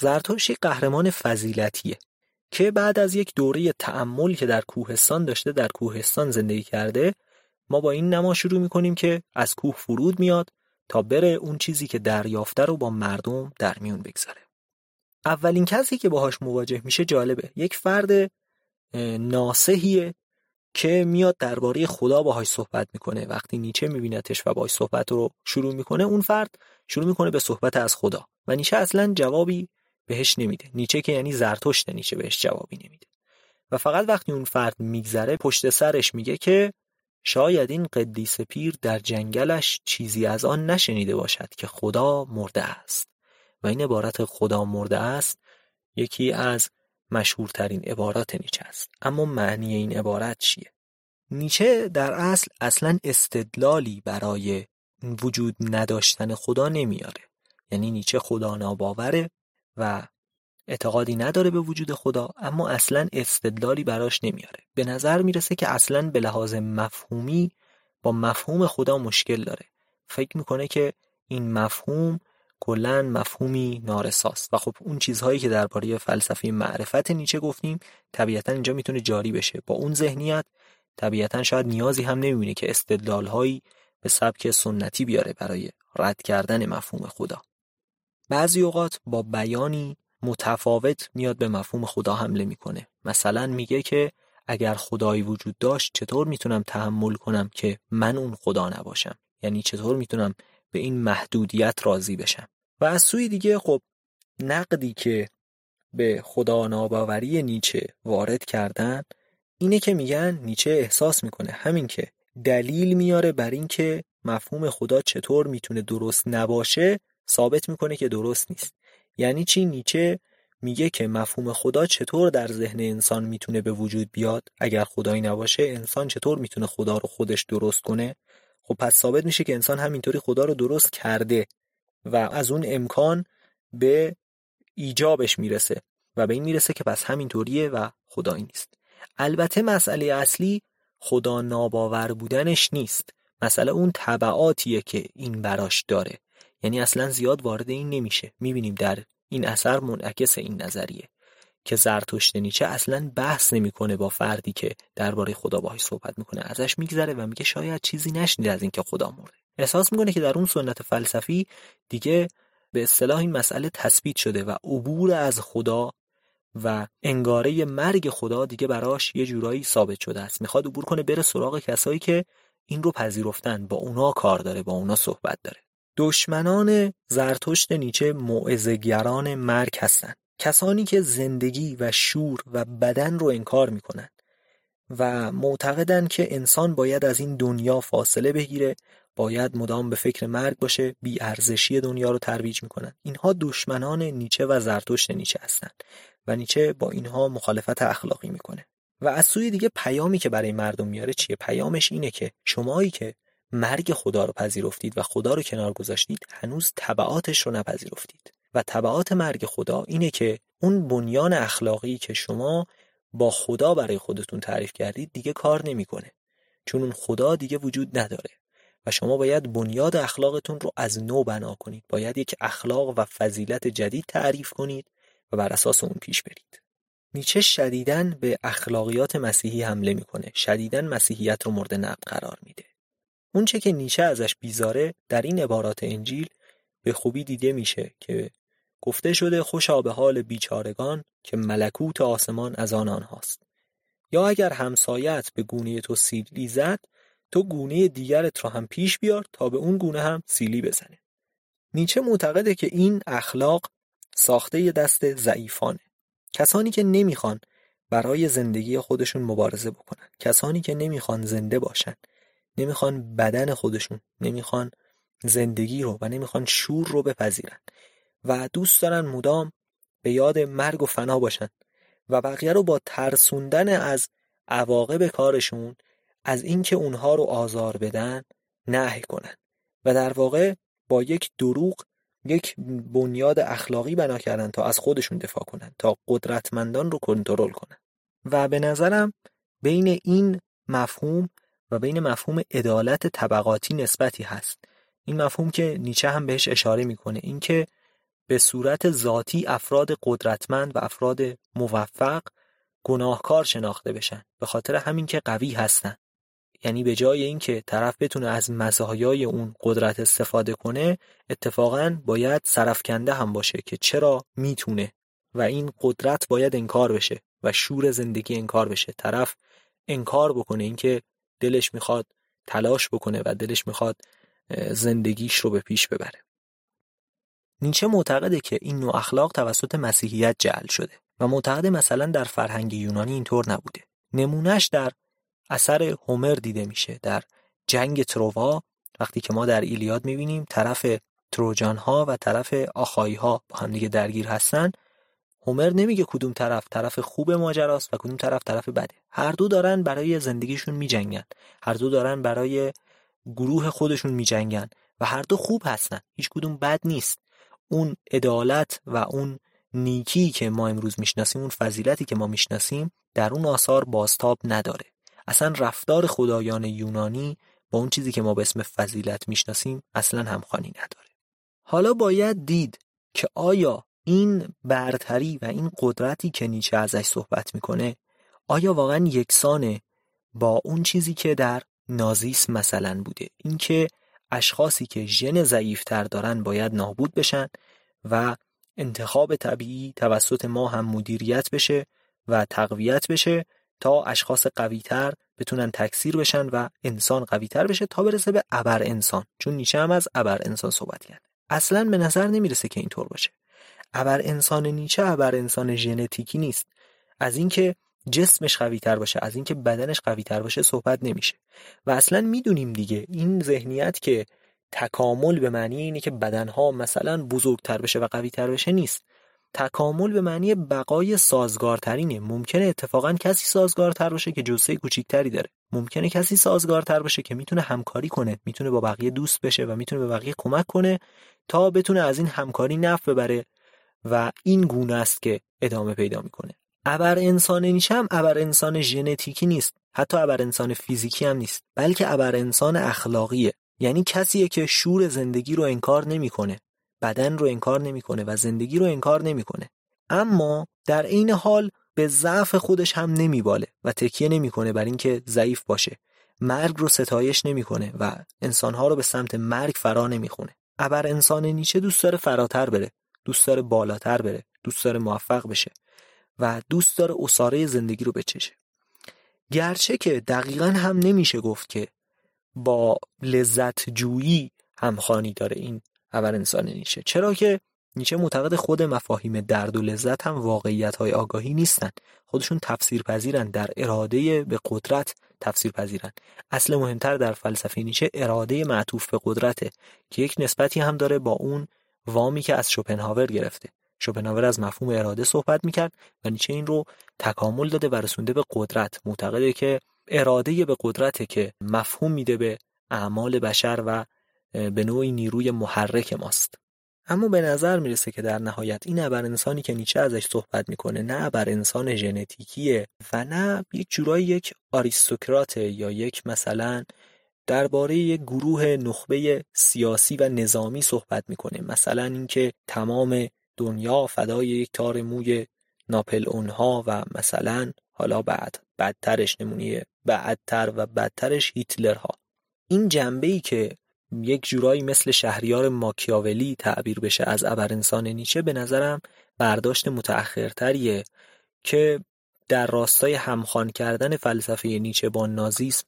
زرتشت قهرمان فضیلتیه که بعد از یک دوره تعمل که در کوهستان داشته در کوهستان زندگی کرده ما با این نما شروع می‌کنیم که از کوه فرود میاد تا بره اون چیزی که دریافته رو با مردم در میون بگذاره. اولین کسی که باهاش مواجه میشه جالبه. یک فرد ناسهیه که میاد درباره خدا باهاش صحبت می‌کنه. وقتی نیچه میبینتش و باهاش صحبت رو شروع می‌کنه اون فرد شروع می‌کنه به صحبت از خدا و نیچه اصلا جوابی بهش نمیده. نیچه که یعنی زرتشت نیچه بهش جوابی نمیده. و فقط وقتی اون فرد میگذره پشت سرش میگه که شاید این قدیس پیر در جنگلش چیزی از آن نشنیده باشد که خدا مرده است. و این عبارت خدا مرده است یکی از مشهورترین عبارات نیچه است. اما معنی این عبارت چیه؟ نیچه در اصل اصلا استدلالی برای وجود نداشتن خدا نمیاره. یعنی نیچه خدا ناباوره و اعتقادی نداره به وجود خدا اما اصلا استدلالی براش نمیاره. به نظر می‌رسه که اصلا به لحاظ مفهومی با مفهوم خدا مشکل داره. فکر می‌کنه که این مفهوم کلا مفهومی نارساست. و خب اون چیزهایی که درباره فلسفه معرفت نیچه گفتیم طبیعتا اینجا می‌تونه جاری بشه. با اون ذهنیت طبیعتا شاید نیازی هم نمی‌بینه که استدلالهایی به سبک سنتی بیاره برای رد کردن مفهوم خدا. بعضی اوقات با بیانی متفاوت میاد به مفهوم خدا حمله می‌کنه. مثلا میگه که اگر خدایی وجود داشت چطور می‌تونم تحمل کنم که من اون خدا نباشم؟ یعنی چطور می‌تونم به این محدودیت راضی بشم. و از سوی دیگه خب نقدی که به خدا ناباوری نیچه وارد کردن اینه که میگن نیچه احساس می‌کنه. همین که دلیل میاره بر اینکه مفهوم خدا چطور می‌تونه درست نباشه ثابت می‌کنه که درست نیست. یعنی چی؟ نیچه میگه که مفهوم خدا چطور در ذهن انسان می‌تونه به وجود بیاد؟ اگر خدایی نباشه انسان چطور می‌تونه خدا رو خودش درست کنه؟ خب پس ثابت میشه که انسان همینطوری خدا رو درست کرده و از اون امکان به ایجابش می‌رسه و به این می‌رسه که پس همینطوریه و خدایی نیست. البته مسئله اصلی خدا ناباور بودنش نیست. مسئله اون طبعاتیه که این براش داره. یعنی اصلا زیاد وارد این نمیشه. می‌بینیم در این اثر منعکس این نظریه. که زرتشت نیچه اصلا بحث نمی‌کنه با فردی که درباره خدا باهاش صحبت می‌کنه. ازش میگذره و میگه شاید چیزی نشنید از اینکه خدا مرده. احساس می‌کنه که در اون سنت فلسفی دیگه به اصطلاح این مسئله تثبیت شده و عبور از خدا و انگاره مرگ خدا دیگه براش یه جورایی ثابت شده است. می‌خواد عبور کنه بره سراغ کسایی که این رو پذیرفتن با اونا کار داره با اونا صحبت داره. دشمنان زرتشت نیچه معزگران مرگ هستند کسانی که زندگی و شور و بدن رو انکار می‌کنن و معتقدن که انسان باید از این دنیا فاصله بگیره باید مدام به فکر مرگ باشه بی ارزشی دنیا رو ترویج می‌کنن. اینها دشمنان نیچه و زرتشت نیچه هستند و نیچه با اینها مخالفت اخلاقی می‌کنه. و از سوی دیگه پیامی که برای مردم میاره چیه؟ پیامش اینه که شمایی که مرگ خدا رو پذیرفتید و خدا رو کنار گذاشتید هنوز طبعاتش رو نپذیرفتید. و طبعات مرگ خدا اینه که اون بنیان اخلاقی که شما با خدا برای خودتون تعریف کردید دیگه کار نمی‌کنه. چون اون خدا دیگه وجود نداره و شما باید بنیاد اخلاقتون رو از نو بنا کنید. باید یک اخلاق و فضیلت جدید تعریف کنید و بر اساس اون پیش برید. نیچه شدیدن به اخلاقیات مسیحی حمله می‌کنه. شدیدن مسیحیت رو مورد نقد قرار میده. اونچه که نیچه ازش بیزاره در این عبارات انجیل به خوبی دیده میشه که گفته شده خوشا به حال بیچارگان که ملکوت آسمان از آن آنهاست. یا اگر همسایت به گونه تو سیلی زد تو گونه دیگرت را هم پیش بیار تا به اون گونه هم سیلی بزنه. نیچه معتقده که این اخلاق ساخته دست ضعیفانه. کسانی که نمی‌خوان برای زندگی خودشون مبارزه بکنن. کسانی که نمی‌خوان زنده باشن. نمی‌خوان بدن خودشون. نمی‌خوان زندگی رو و نمی‌خوان شور رو بپذیرن. و دوست دارن مدام به یاد مرگ و فنا باشن. و بقیه رو با ترسوندن از عواقب کارشون از اینکه اونها رو آزار بدن نهی کنن. و در واقع با یک دروغ یک بنیاد اخلاقی بنا کردن تا از خودشون دفاع کنن تا قدرتمندان رو کنترل کنن. و به نظرم بین این مفهوم و بین مفهوم عدالت طبقاتی نسبتی هست. این مفهوم که نیچه هم بهش اشاره می‌کنه اینکه به صورت ذاتی افراد قدرتمند و افراد موفق گناهکار شناخته بشن به خاطر همین که قوی هستن. یعنی به جای اینکه طرف بتونه از مزایای اون قدرت استفاده کنه اتفاقا باید سرفکنده هم باشه که چرا می‌تونه. و این قدرت باید انکار بشه و شور زندگی انکار بشه. طرف انکار بکنه اینکه دلش می‌خواد تلاش بکنه و دلش می‌خواد زندگیش رو به پیش ببره. نیچه معتقده که این نوع اخلاق توسط مسیحیت جعل شده و معتقد مثلا در فرهنگ یونانی اینطور نبوده. نمونهش در اثر هومر دیده میشه در جنگ تروا وقتی که ما در ایلیاد می‌بینیم طرف تروجان ها و طرف آخایی ها با هم دیگه درگیر هستن. هومر نمیگه کدوم طرف طرف خوب ماجراست و کدوم طرف طرف بده. هر دو دارن برای زندگیشون میجنگن. هر دو دارن برای گروه خودشون میجنگن و هر دو خوب هستن. هیچ کدوم بد نیست. اون عدالت و اون نیکی که ما امروز می‌شناسیم اون فضیلتی که ما می‌شناسیم در اون آثار بازتاب نداره. اصلا رفتار خدایان یونانی با اون چیزی که ما به اسم فضیلت می‌شناسیم اصلا همخوانی نداره. حالا باید دید که آیا این برتری و این قدرتی که نیچه ازش صحبت می‌کنه آیا واقعا یکسانه با اون چیزی که در نازیسم مثلا بوده. اینکه اشخاصی که ژن ضعیفتر دارن باید نابود بشن و انتخاب طبیعی توسط ما هم مدیریت بشه و تقویت بشه تا اشخاص قویتر بتونن تکثیر بشن و انسان قویتر بشه تا برسه به ابر انسان. چون نیچه هم از ابر انسان صحبت کرد. اصلا به نظر نمی‌رسه که اینطور باشه. ابر انسان نیچه ابر انسان ژنتیکی نیست. از اینکه جسمش قوی تر باشه از اینکه بدنش قوی تر باشه صحبت نمیشه. و اصلا می‌دونیم دیگه این ذهنیت که تکامل به معنی اینه که بدنها مثلا بزرگتر بشه و قوی تر بشه نیست. تکامل به معنی بقای سازگارترینه. ممکنه اتفاقا کسی سازگارتر باشه که جسه کوچیکتری داره. ممکنه کسی سازگارتر باشه که می‌تونه همکاری کنه می‌تونه با بقیه دوست بشه و می‌تونه به بقیه کمک کنه تا بتونه از این همکاری نفع ببره و این گونه است که ادامه پیدا می‌کنه. ابر انسان نیچه هم ابر انسان ژنتیکی نیست. حتی ابر انسان فیزیکی هم نیست. بلکه ابر انسان اخلاقیه. یعنی کسیه که شور زندگی رو انکار نمی‌کنه. بدن رو انکار نمی‌کنه و زندگی رو انکار نمی‌کنه. اما در عین حال به ضعف خودش هم نمیباله و تکیه نمی‌کنه بر اینکه ضعیف باشه. مرگ رو ستایش نمی‌کنه و انسانها رو به سمت مرگ فرا نمی‌خونه. ابر انسان نیچه دوست داره فراتر بره دوست داره بالاتر بره دوست داره موفق بشه. و دوست داره اساره زندگی رو بچشه. گرچه که دقیقا هم نمیشه گفت که با لذت جویی همخانی داره این ابر انسان نیچه چرا که نیچه معتقد خود مفاهیم درد و لذت هم واقعیت های آگاهی نیستن. خودشون تفسیر پذیرن در اراده به قدرت تفسیر پذیرن اصل مهمتر در فلسفه نیچه اراده معطوف به قدرته که یک نسبتی هم داره با اون وامی که از شوپنهاور گرفته. شوپنهاور از مفهوم اراده صحبت می‌کرد و نیچه این رو تکامل داده و رسونده به قدرت. معتقده که اراده به قدرته که مفهوم میده به اعمال بشر و به نوعی نیروی محرک ماست. اما به نظر می‌رسه که در نهایت این ابر انسانی که نیچه ازش صحبت می‌کنه نه ابر انسان ژنتیکیه و نه یک جورایی یک آریستوکراته یا یک مثلا درباره یک گروه نخبه سیاسی و نظامی صحبت می‌کنه. مثلا اینکه تمام دنیا فدای یک تار موی ناپل اونها و مثلا حالا بعد بدترش نمونیه بعدتر و بدترش هیتلرها. این جنبه ای که یک جورایی مثل شهریار ماکیاولی تعبیر بشه از ابر انسان نیچه به نظرم برداشت متأخرتریه که در راستای همخوان کردن فلسفه نیچه با نازیسم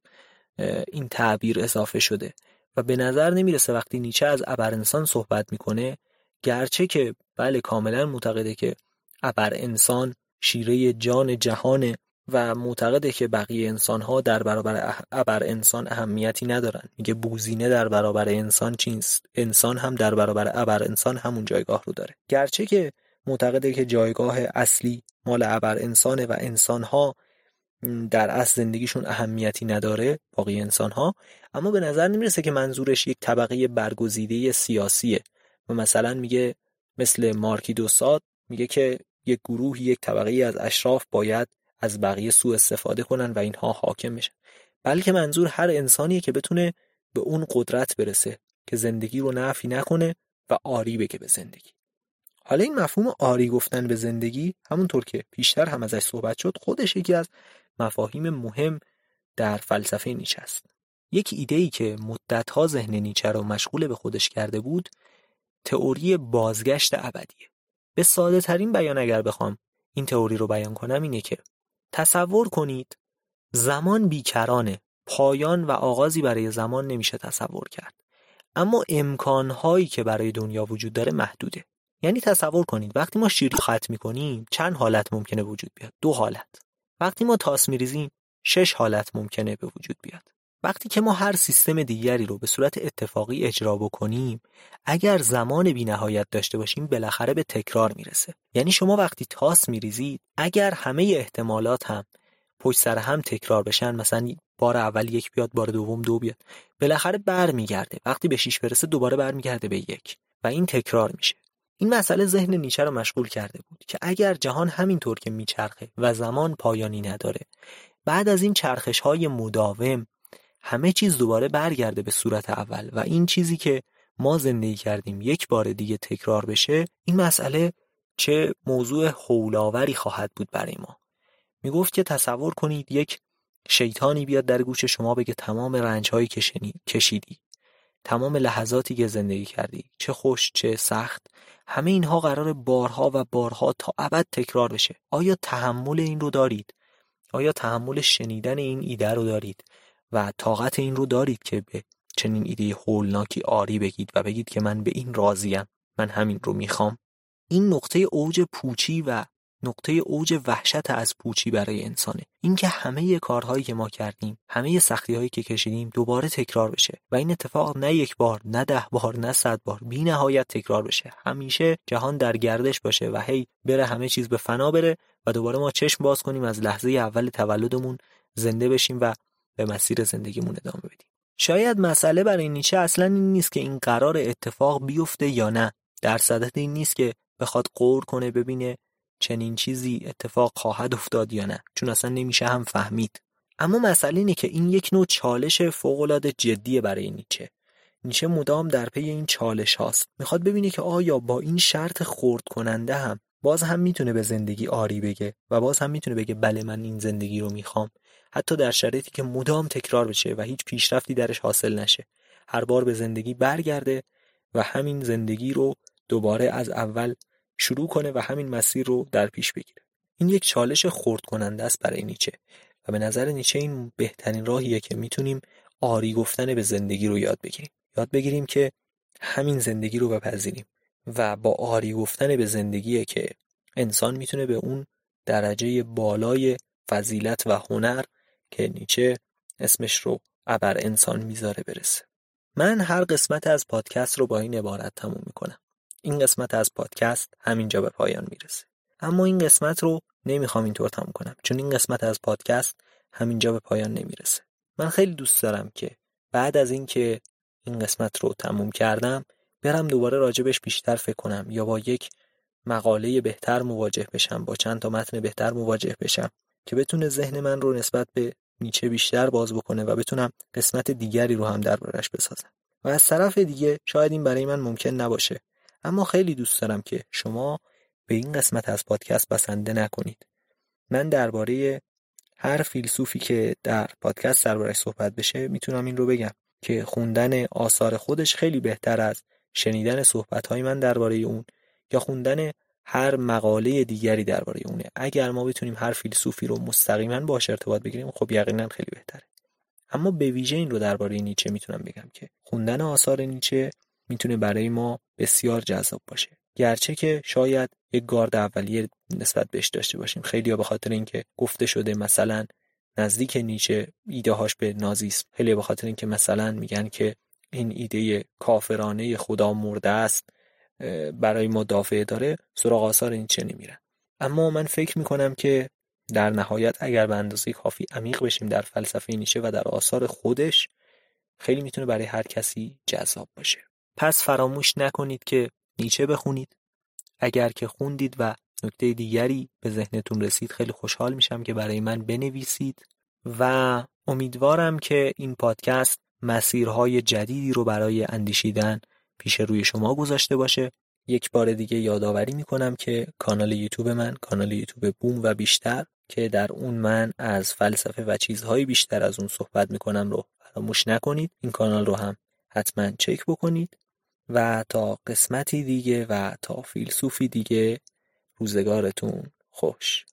این تعبیر اضافه شده. و به نظر نمی‌رسه وقتی نیچه از ابر انسان صحبت می‌کنه گرچه که بله کاملا معتقده که ابر انسان شیره جان جهانه و معتقده که بقیه انسان ها در برابر ابر انسان اهمیتی ندارن. میگه بوزینه در برابر انسان چیست؟ انسان هم در برابر ابر انسان همون جایگاه رو داره. گرچه که معتقده که جایگاه اصلی مال ابر انسانه و انسان ها در اصل زندگیشون اهمیتی نداره باقی انسان ها اما به نظر نمی‌رسه که منظورش یک طبقه برگزیده سیاسیه. و مثلا میگه مثل مارکی دوساد میگه که یک گروه یک طبقه از اشراف باید از بقیه سوء استفاده کنن و اینها حاکم بشن. بلکه منظور هر انسانیه که بتونه به اون قدرت برسه که زندگی رو نفی نکنه و آری بگه به زندگی. حالا این مفهوم آری گفتن به زندگی همونطور که پیشتر هم ازش صحبت شد خودش یکی از مفاهیم مهم در فلسفه نیچه است. یک ایده ای که مدتها ذهن نیچه رو مشغول به خودش کرده بود تئوری بازگشت ابدیه. به ساده ترین بیان اگر بخوام این تئوری رو بیان کنم اینه که تصور کنید زمان بیکرانه پایان و آغازی برای زمان نمیشه تصور کرد. اما امکانهایی که برای دنیا وجود داره محدوده. یعنی تصور کنید وقتی ما شیر خط می‌کنیم چند حالت ممکنه وجود بیاد؟ دو حالت. وقتی ما تاس میریزیم شش حالت ممکنه به وجود بیاد. وقتی که ما هر سیستم دیگری رو به صورت اتفاقی اجرا بکنیم اگر زمان بی نهایت داشته باشیم بالاخره به تکرار می‌رسه. یعنی شما وقتی تاس میریزید اگر همه احتمالات هم پشت سر هم تکرار بشن مثلا بار اول یک بیاد بار دوم دو بیاد بالاخره برمیگرده. وقتی به شیش برسه دوباره برمیگرده به یک. و این تکرار میشه. این مسئله ذهن نیچه رو مشغول کرده بود که اگر جهان همینطور که میچرخه و زمان پایانی نداره بعد از این چرخش های مداوم همه چیز دوباره برگرده به صورت اول و این چیزی که ما زندگی کردیم یک بار دیگه تکرار بشه این مسئله چه موضوع حولاوری خواهد بود برای ما. می‌گفت که تصور کنید یک شیطانی بیاد در گوش شما بگه تمام رنج هایی که کشیدی تمام لحظاتی که زندگی کردی چه خوش چه سخت همه اینها قرار بارها و بارها تا ابد تکرار بشه. آیا تحمل این رو دارید؟ آیا تحمل شنیدن این ایده رو دارید؟ و طاقت این رو دارید که به چنین ایده هولناکی آری بگید و بگید که من به این راضیم من همین رو می‌خوام. این نقطه اوج پوچی و نقطه اوج وحشت از پوچی برای انسانه. اینکه همه کارهایی که ما کردیم همه سختی هایی که کشیدیم دوباره تکرار بشه و این اتفاق نه یک بار نه ده بار نه صد بار بی نهایت تکرار بشه. همیشه جهان در گردش باشه و هی بره همه چیز به فنا بره و دوباره ما چشم باز کنیم از لحظه اول تولدمون زنده بشیم و به مسیر زندگیمون ادامه بدیم. شاید مسئله برای نیچه اصلا این نیست که این قرار اتفاق بیفته یا نه. در صدت این نیست که بخواد قور کنه ببینه چنین چیزی اتفاق خواهد افتاد یا نه. چون اصلا نمیشه هم فهمید. اما مسئله اینه که این یک نوع چالش فوقالعاده جدیه برای نیچه. نیچه مدام در پی این چالش هاست. می‌خواد ببینه که آیا با این شرط خورد کننده هم باز هم می‌تونه به زندگی آری بگه و باز هم می‌تونه بگه بله من این زندگی رو می‌خوام. حتی در شرایطی که مدام تکرار بشه و هیچ پیشرفتی درش حاصل نشه. هر بار به زندگی برگرده و همین زندگی رو دوباره از اول شروع کنه و همین مسیر رو در پیش بگیره. این یک چالش خورد کننده است برای نیچه و به نظر نیچه این بهترین راهیه که می‌تونیم آری گفتن به زندگی رو یاد بگیریم. یاد بگیریم که همین زندگی رو بپذیریم و با آری گفتن به زندگیه که انسان می‌تونه به اون درجه بالای فضیلت و هنر که نیچه اسمش رو ابر انسان می‌ذاره برسه. من هر قسمت از پادکست رو با این عبارت تموم می‌کنم. این قسمت از پادکست همینجا به پایان می‌رسه. اما این قسمت رو نمی‌خوام اینطور تموم کنم. چون این قسمت از پادکست همینجا به پایان نمی‌رسه. من خیلی دوست دارم که بعد از اینکه این قسمت رو تموم کردم برم دوباره راجبش بیشتر فکر کنم یا با یک مقاله بهتر مواجه بشم با چند تا متن بهتر مواجه بشم. که بتونه ذهن من رو نسبت به نیچه بیشتر باز بکنه و بتونم قسمت دیگری رو هم دربارش بسازم. و از طرف دیگه شاید این برای من ممکن نباشه. اما خیلی دوست دارم که شما به این قسمت از پادکست بسنده نکنید. من درباره هر فیلسوفی که در پادکست دربارش صحبت بشه می‌تونم این رو بگم که خوندن آثار خودش خیلی بهتر از شنیدن صحبتهای من درباره اون یا خوندن هر مقاله دیگری درباره اونه. اگر ما بتونیم هر فیلسوفی رو مستقیما باش ارتباط بگیریم خب یقینا خیلی بهتره. اما به ویژه این رو درباره نیچه می‌تونم بگم که خوندن آثار نیچه می‌تونه برای ما بسیار جذاب باشه. گرچه که شاید یک گارد اولیه نسبت بهش داشته باشیم. خیلی به خاطر اینکه گفته شده مثلا نزدیک نیچه ایده هاش به نازیسم خیلی به خاطر اینکه مثلا میگن که این ایده کافرانه خدا مرده است. برای ما دافعه داره سراغ آثار نیچه نمیرن اما من فکر می‌کنم که در نهایت اگر به اندازه کافی عمیق بشیم در فلسفه نیچه و در آثار خودش خیلی می‌تونه برای هر کسی جذاب باشه. پس فراموش نکنید که نیچه بخونید. اگر که خوندید و نکته دیگری به ذهنتون رسید خیلی خوشحال میشم که برای من بنویسید. و امیدوارم که این پادکست مسیرهای جدیدی رو برای اندیشیدن پیش روی شما گذاشته باشه. یک بار دیگه یادآوری می‌کنم که کانال یوتیوب من کانال یوتیوب بوم و بیشتر که در اون من از فلسفه و چیزهای بیشتر از اون صحبت می‌کنم رو فراموش نکنید. این کانال رو هم حتما چک بکنید و تا قسمتی دیگه و تا فیلسوفی دیگه روزگارتون خوش.